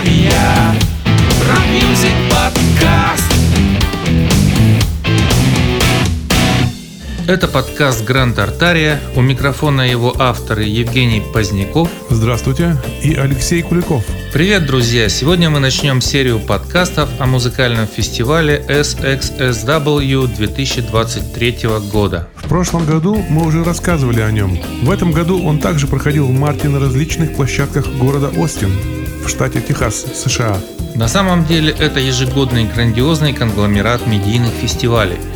Артария Rock Music Podcast Это подкаст Гранд Артария. У микрофона его авторы Евгений Поздняков. Здравствуйте. И Алексей Куликов. Привет, друзья! Сегодня мы начнем серию подкастов о музыкальном фестивале SXSW 2023 года. В прошлом году мы уже рассказывали о нем. В этом году он также проходил в марте на различных площадках города Остин в штате Техас, США. На самом деле это ежегодный грандиозный конгломерат медийных фестивалей –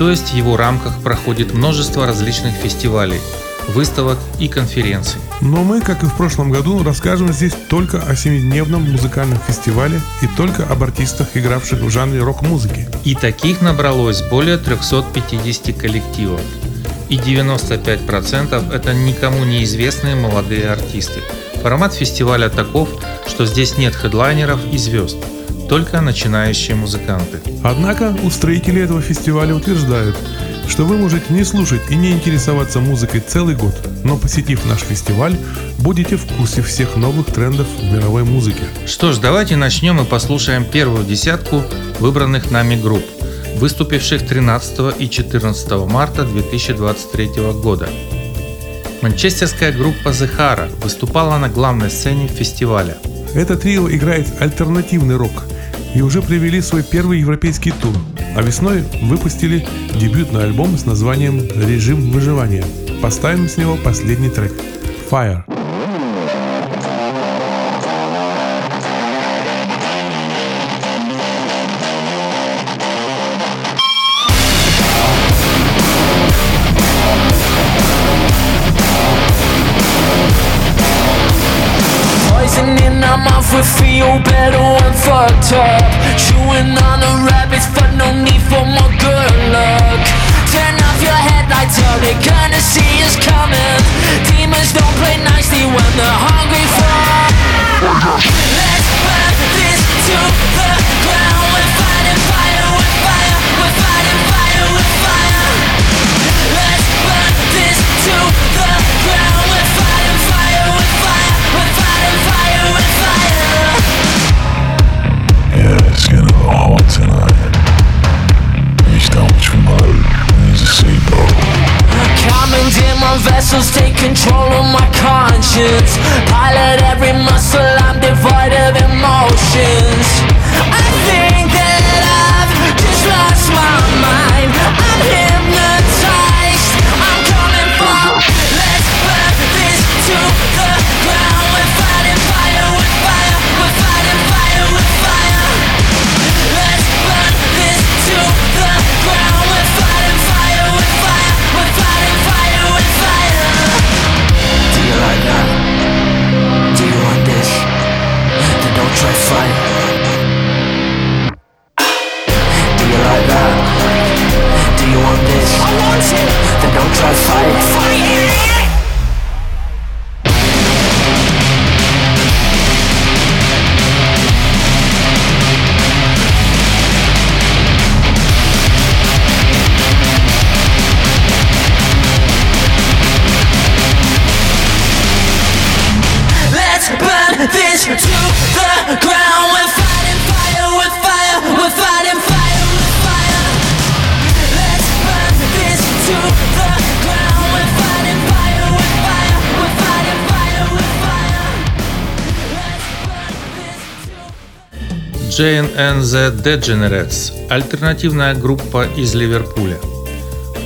то есть в его рамках проходит множество различных фестивалей, выставок и конференций. Но мы, как и в прошлом году, расскажем здесь только о семидневном музыкальном фестивале и только об артистах, игравших в жанре рок-музыки. И таких набралось более 350 коллективов. И 95% это никому неизвестные молодые артисты. Формат фестиваля таков, что здесь нет хедлайнеров и звезд – только начинающие музыканты. Однако устроители этого фестиваля утверждают, что вы можете не слушать и не интересоваться музыкой целый год, но посетив наш фестиваль, будете в курсе всех новых трендов в мировой музыке. Что ж, давайте начнем и послушаем первую десятку выбранных нами групп, выступивших 13 и 14 марта 2023 года. Манчестерская группа Hara выступала на главной сцене фестиваля. Это трио играет альтернативный рок – и уже привели свой первый европейский тур, а весной выпустили дебютный альбом с названием «Режим выживания». Поставим с него последний трек «Fire». And the Degenerates – альтернативная группа из Ливерпуля.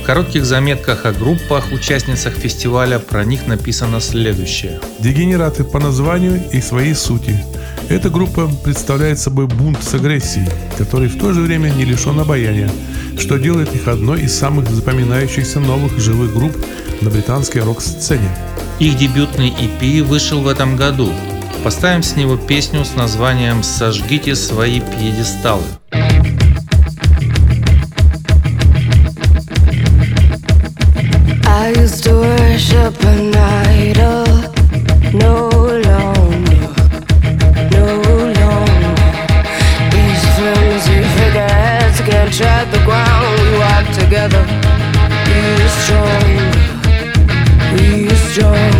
В коротких заметках о группах, участницах фестиваля про них написано следующее. Дегенераты по названию и своей сути. Эта группа представляет собой бунт с агрессией, который в то же время не лишен обаяния, что делает их одной из самых запоминающихся новых живых групп на британской рок-сцене. Их дебютный EP вышел в этом году. Поставим с него песню с названием «Сожгите свои пьедесталы». I used to worship an idol. No longer, no longer. These flimsy figures can't tread the ground. We walk together. We are stronger. We are stronger.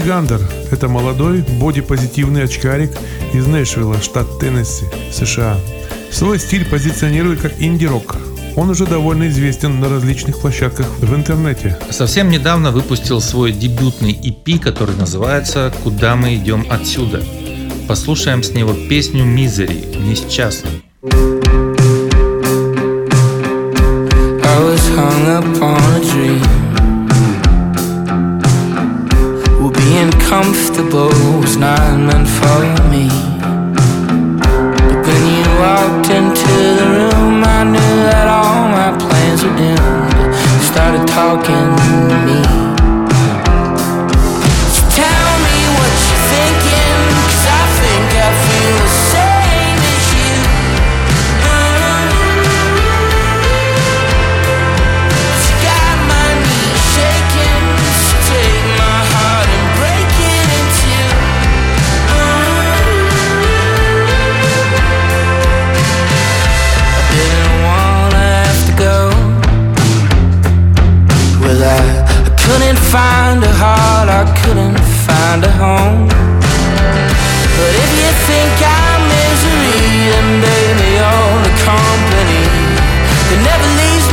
Гандер – это молодой, бодипозитивный очкарик из Нэшвилла, штат Теннесси, США. Свой стиль позиционирует как инди-рок. Он уже довольно известен на различных площадках в интернете. Совсем недавно выпустил свой дебютный EP, который называется «Куда мы идем отсюда». Послушаем с него песню «Мизери» несчастный. I was hung up on a dream comfortable was not meant for me. But when you walked into the room, I knew that all my plans were doomed. You started talking to me. Find a heart, I couldn't find a home. But if you think I'm misery, then baby, you're the company that never leaves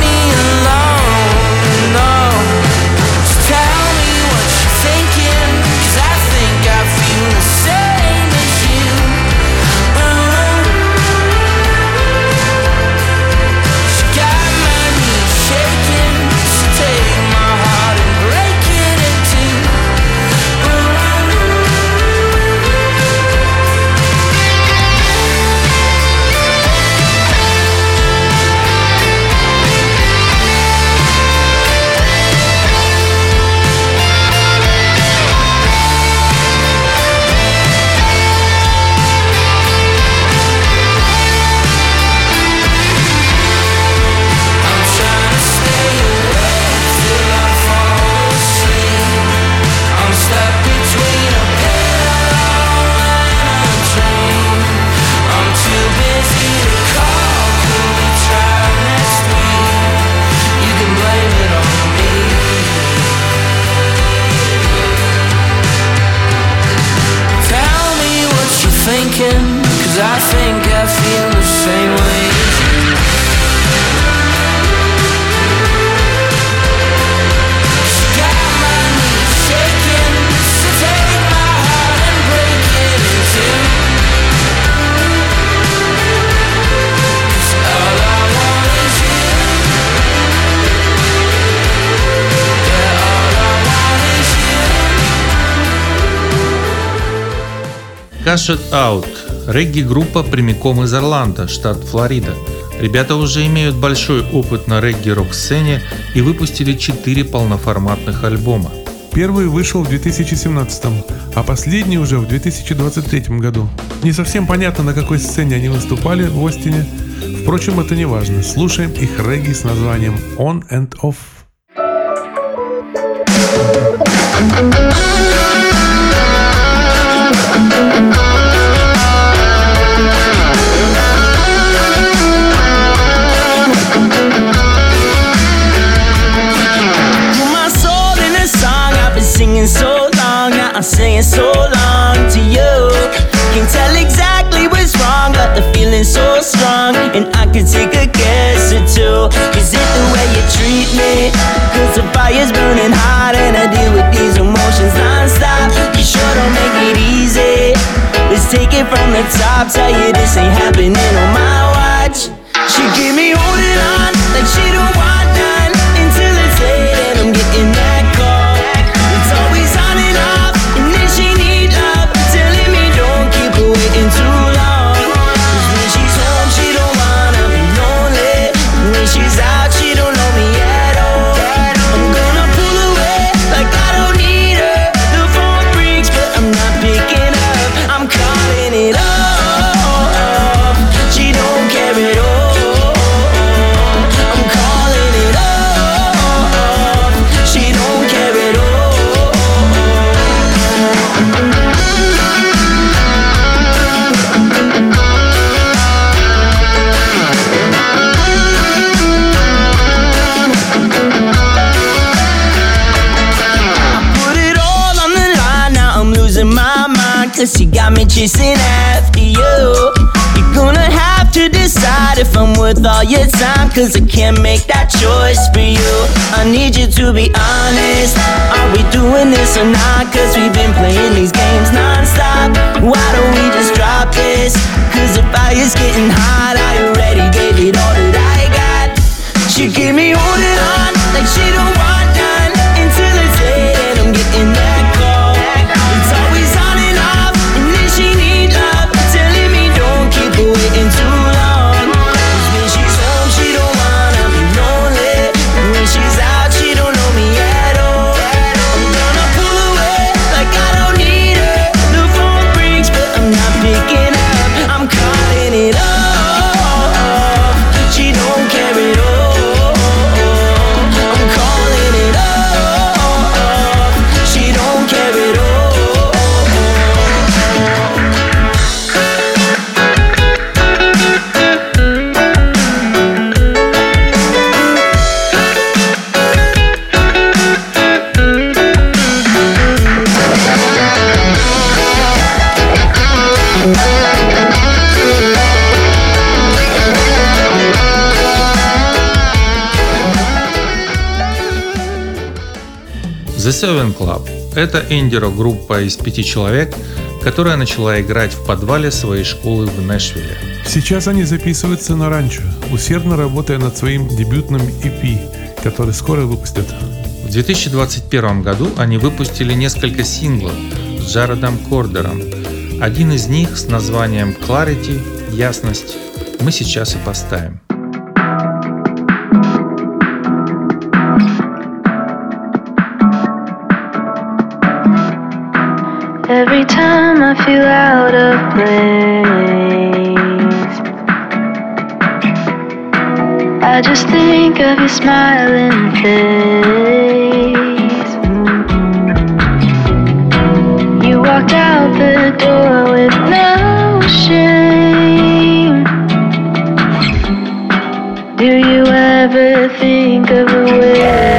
Cash It Out – регги-группа прямиком из Орландо, штат Флорида. Ребята уже имеют большой опыт на регги-рок-сцене и выпустили 4 полноформатных альбома. Первый вышел в 2017, а последний уже в 2023 году. Не совсем понятно, на какой сцене они выступали в Остине. Впрочем, это не важно. Слушаем их регги с названием On and Off. thank you belong to you. Can tell exactly what's wrong, got the feeling so strong. And I could take a guess or two. Is it the way you treat me? Cause the fire's burning hot and I deal with these emotions non-stop. You sure don't make it easy. Let's take it from the top. Tell you this ain't happening on my watch. She keep me holding on chasing after you. You're gonna have to decide if I'm worth all your time. Cause I can't make that choice for you. I need you to be honest. Are we doing this or not? Cause we've been playing these games non-stop. Why don't we just drop this? Cause the fire's getting hot. I already gave it all that I got. She keep me holding on like she don't want The Seven Club – это инди-рок-группа из пяти человек, которая начала играть в подвале своей школы в Нэшвилле. Сейчас они записываются на ранчо, усердно работая над своим дебютным EP, который скоро выпустят. В 2021 году они выпустили несколько синглов с Джаредом Кордером. Один из них с названием Clarity – Ясность мы сейчас и поставим. Feel out of place, I just think of your smiling face. Mm-hmm. You walked out the door with no shame. Do you ever think of a way?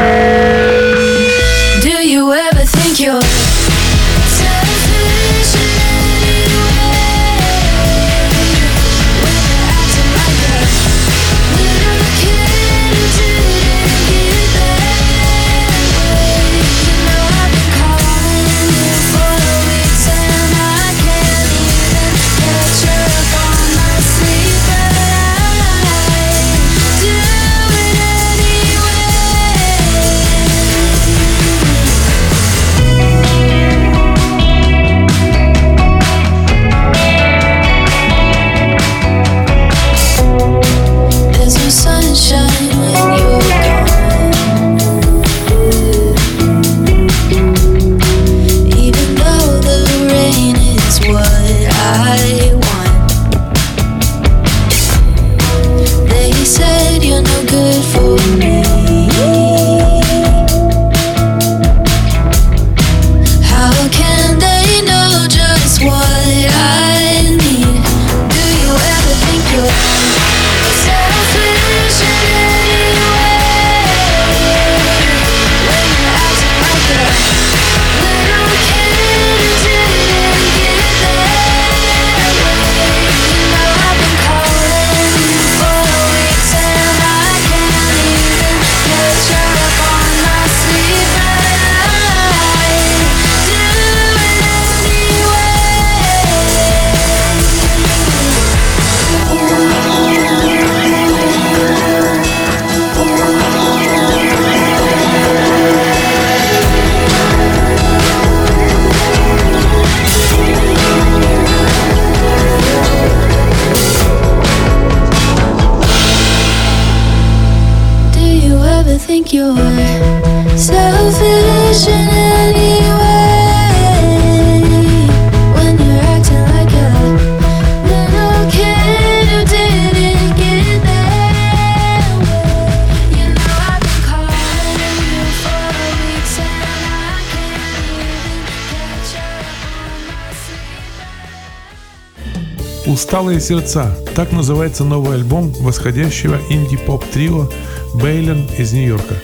«Усталые сердца» – так называется новый альбом восходящего инди-поп-трио «Бейлен» из Нью-Йорка.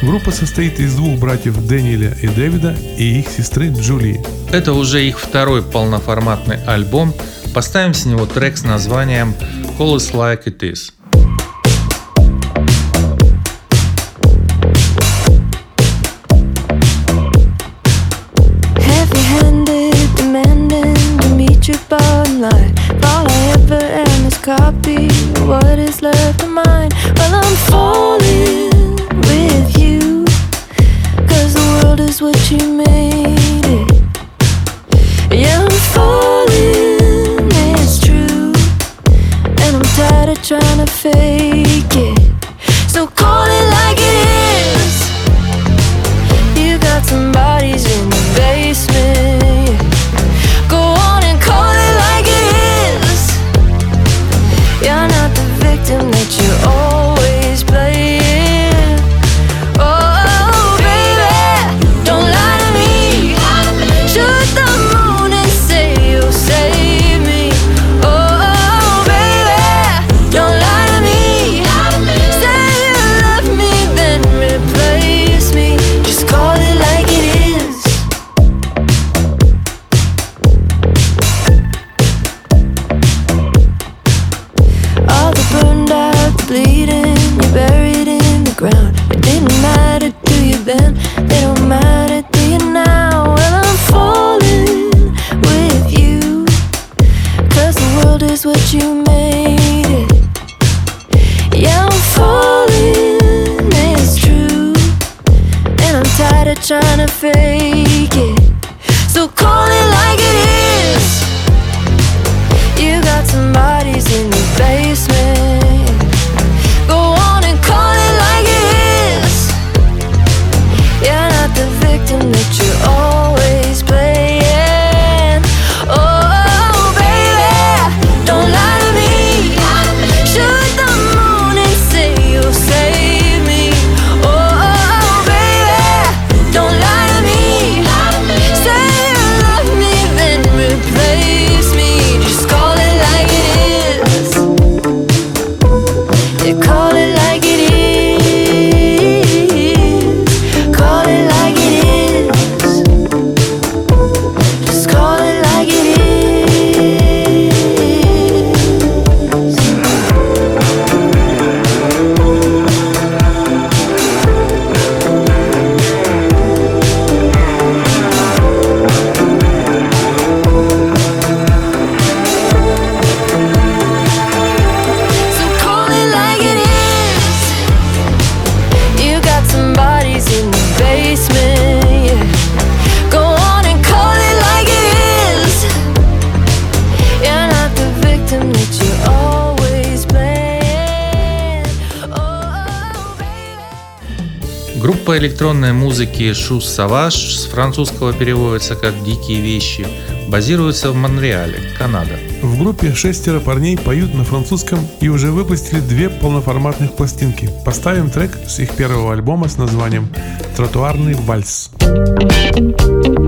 Группа состоит из двух братьев Дэниеля и Дэвида и их сестры Джулии. Это уже их второй полноформатный альбом. Поставим с него трек с названием «Call us like it is». copy what is left of mine? Well, I'm falling with you Cause the world is what you made it. Yeah, I'm falling, it's true. And I'm tired of trying to fade электронной музыки «Шус Саваж» с французского переводится как «Дикие вещи» базируется в Монреале, Канада. В группе шестеро парней поют на французском и уже выпустили две полноформатных пластинки. Поставим трек с их первого альбома с названием «Тротуарный вальс». Thank you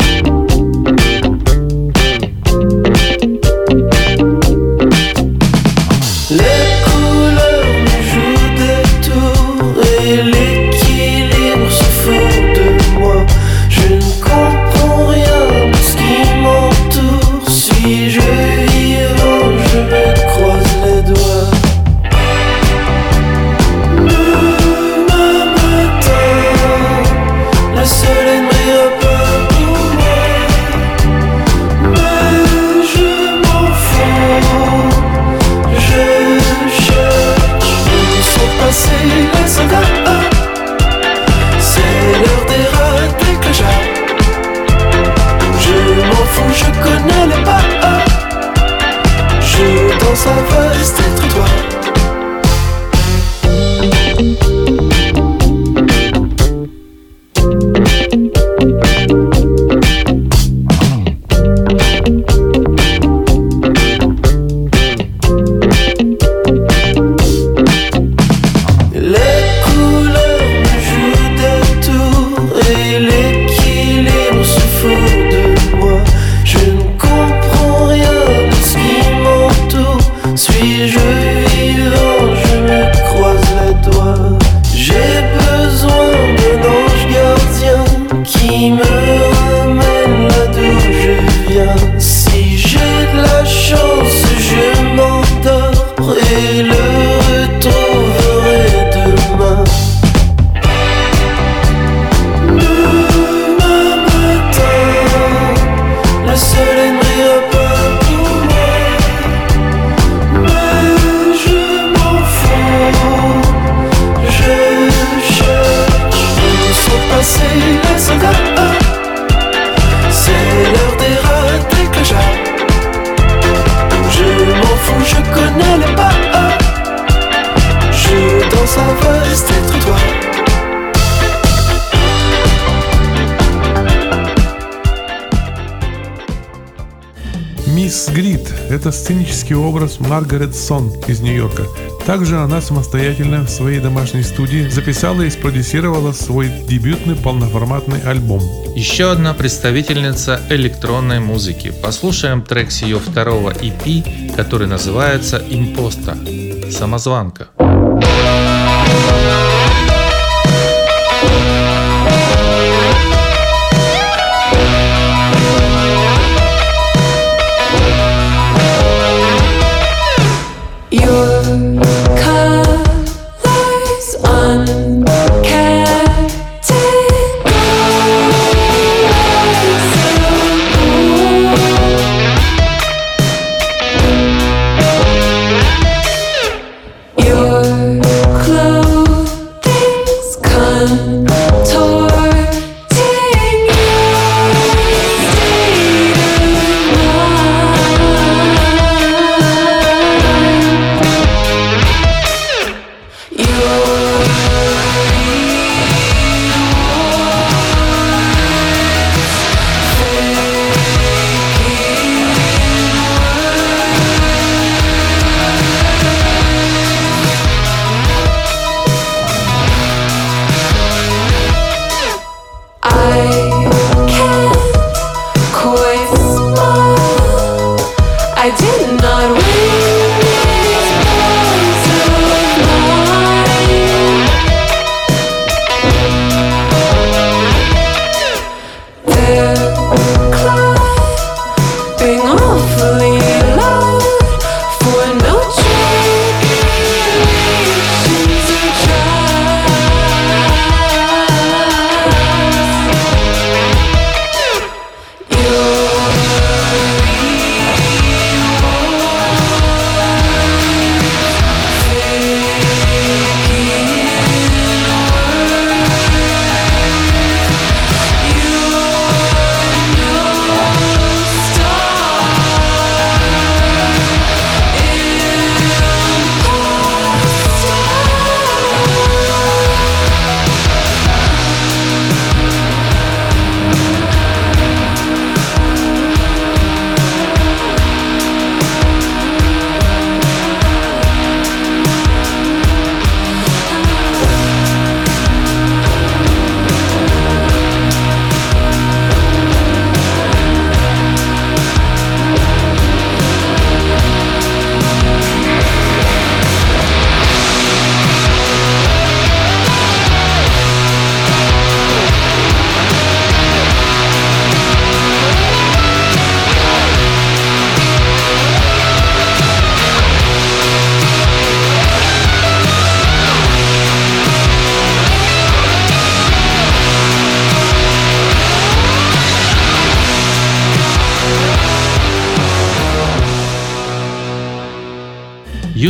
это сценический образ Маргарет Сон из Нью-Йорка. Также она самостоятельно в своей домашней студии записала и спродюсировала свой дебютный полноформатный альбом. Еще одна представительница электронной музыки. Послушаем трек с ее второго EP, который называется «Импоста» – «Самозванка».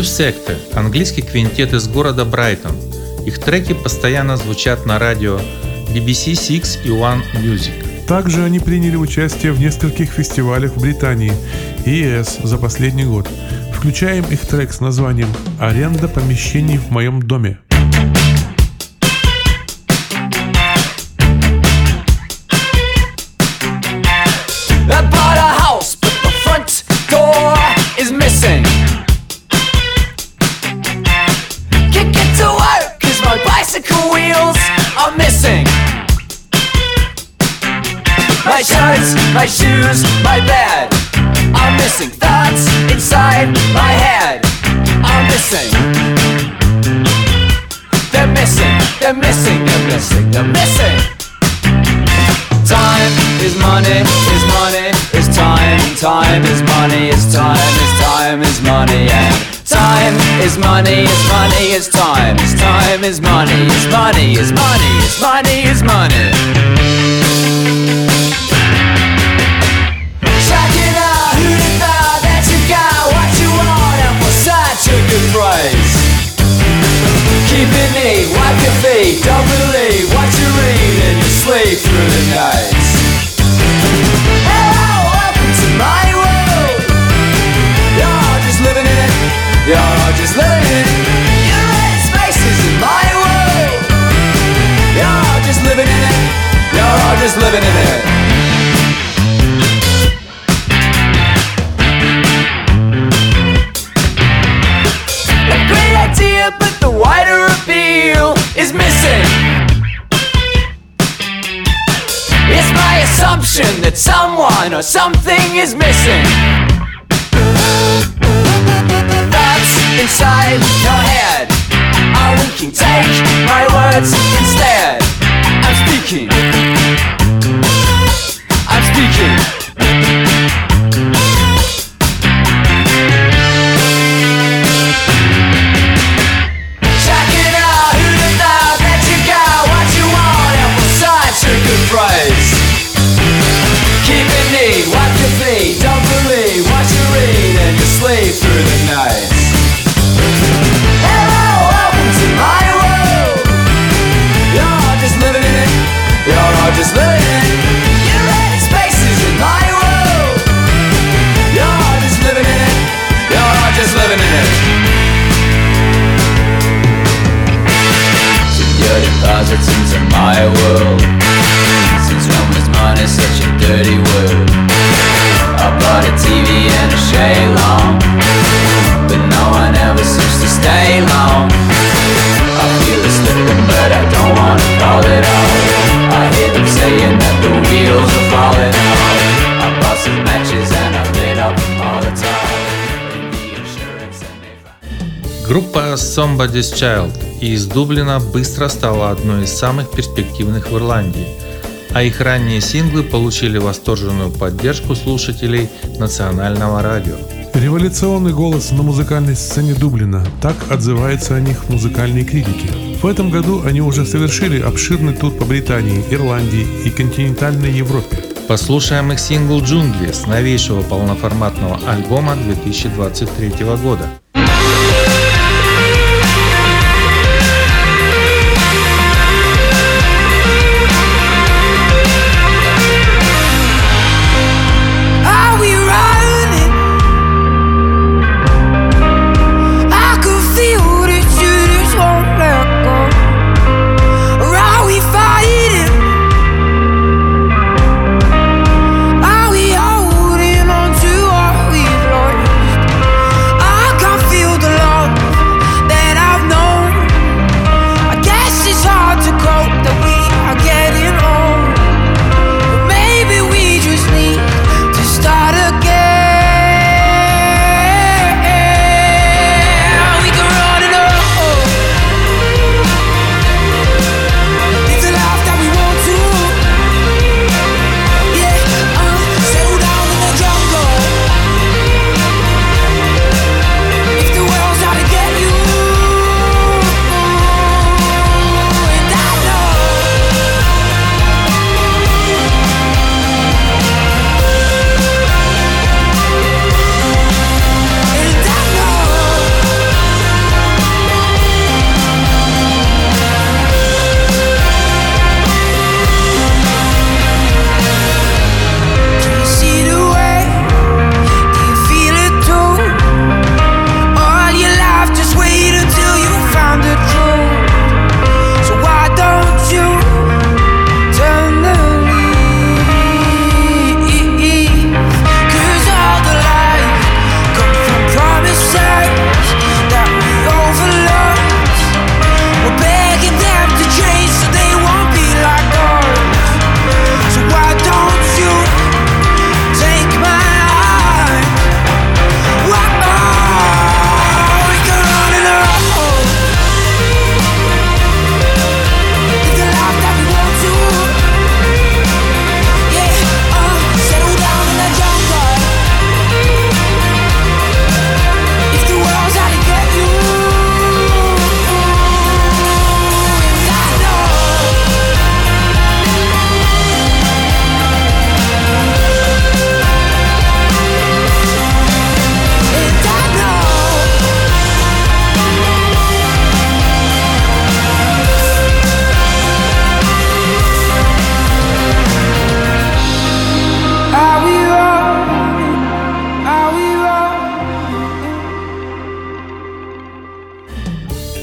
Ю-секты – английский квинтет из города Брайтон. Их треки постоянно звучат на радио BBC Six и One Music. Также они приняли участие в нескольких фестивалях в Британии и ЕС за последний год. Включаем их трек с названием «Аренда помещений в моем доме». My shoes, my bed are missing. Thoughts inside my head are missing. They're missing, they're missing, they're missing, they're missing. Time is money, is money, is time, time is money, is time, is time, is money, and time is money, is money, is time, is time, is money, is money, is money, is money, is money. Check or something is missing. Somebody's Child и из Дублина быстро стала одной из самых перспективных в Ирландии, а их ранние синглы получили восторженную поддержку слушателей национального радио. Революционный голос на музыкальной сцене Дублина – так отзываются о них музыкальные критики. В этом году они уже совершили обширный тур по Британии, Ирландии и континентальной Европе. Послушаем их сингл «Джунгли» с новейшего полноформатного альбома 2023 года.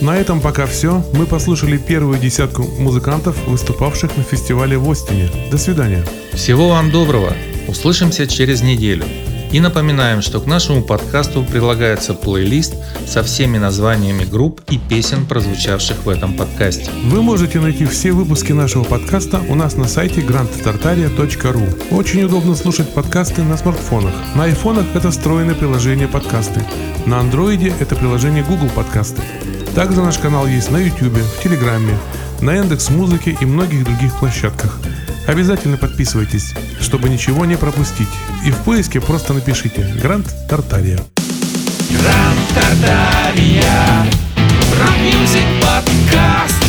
На этом пока все. Мы послушали первую десятку музыкантов, выступавших на фестивале в Остине. До свидания. Всего вам доброго. Услышимся через неделю. И напоминаем, что к нашему подкасту прилагается плейлист со всеми названиями групп и песен, прозвучавших в этом подкасте. Вы можете найти все выпуски нашего подкаста у нас на сайте grandtartaria.ru. Очень удобно слушать подкасты на смартфонах. На айфонах это встроенное приложение подкасты. На андроиде это приложение Google подкасты. Также наш канал есть на YouTube, в Телеграме, на Яндекс Музыке и многих других площадках. Обязательно подписывайтесь, чтобы ничего не пропустить. И в поиске просто напишите «Гранд Артария». Rock Music Podcast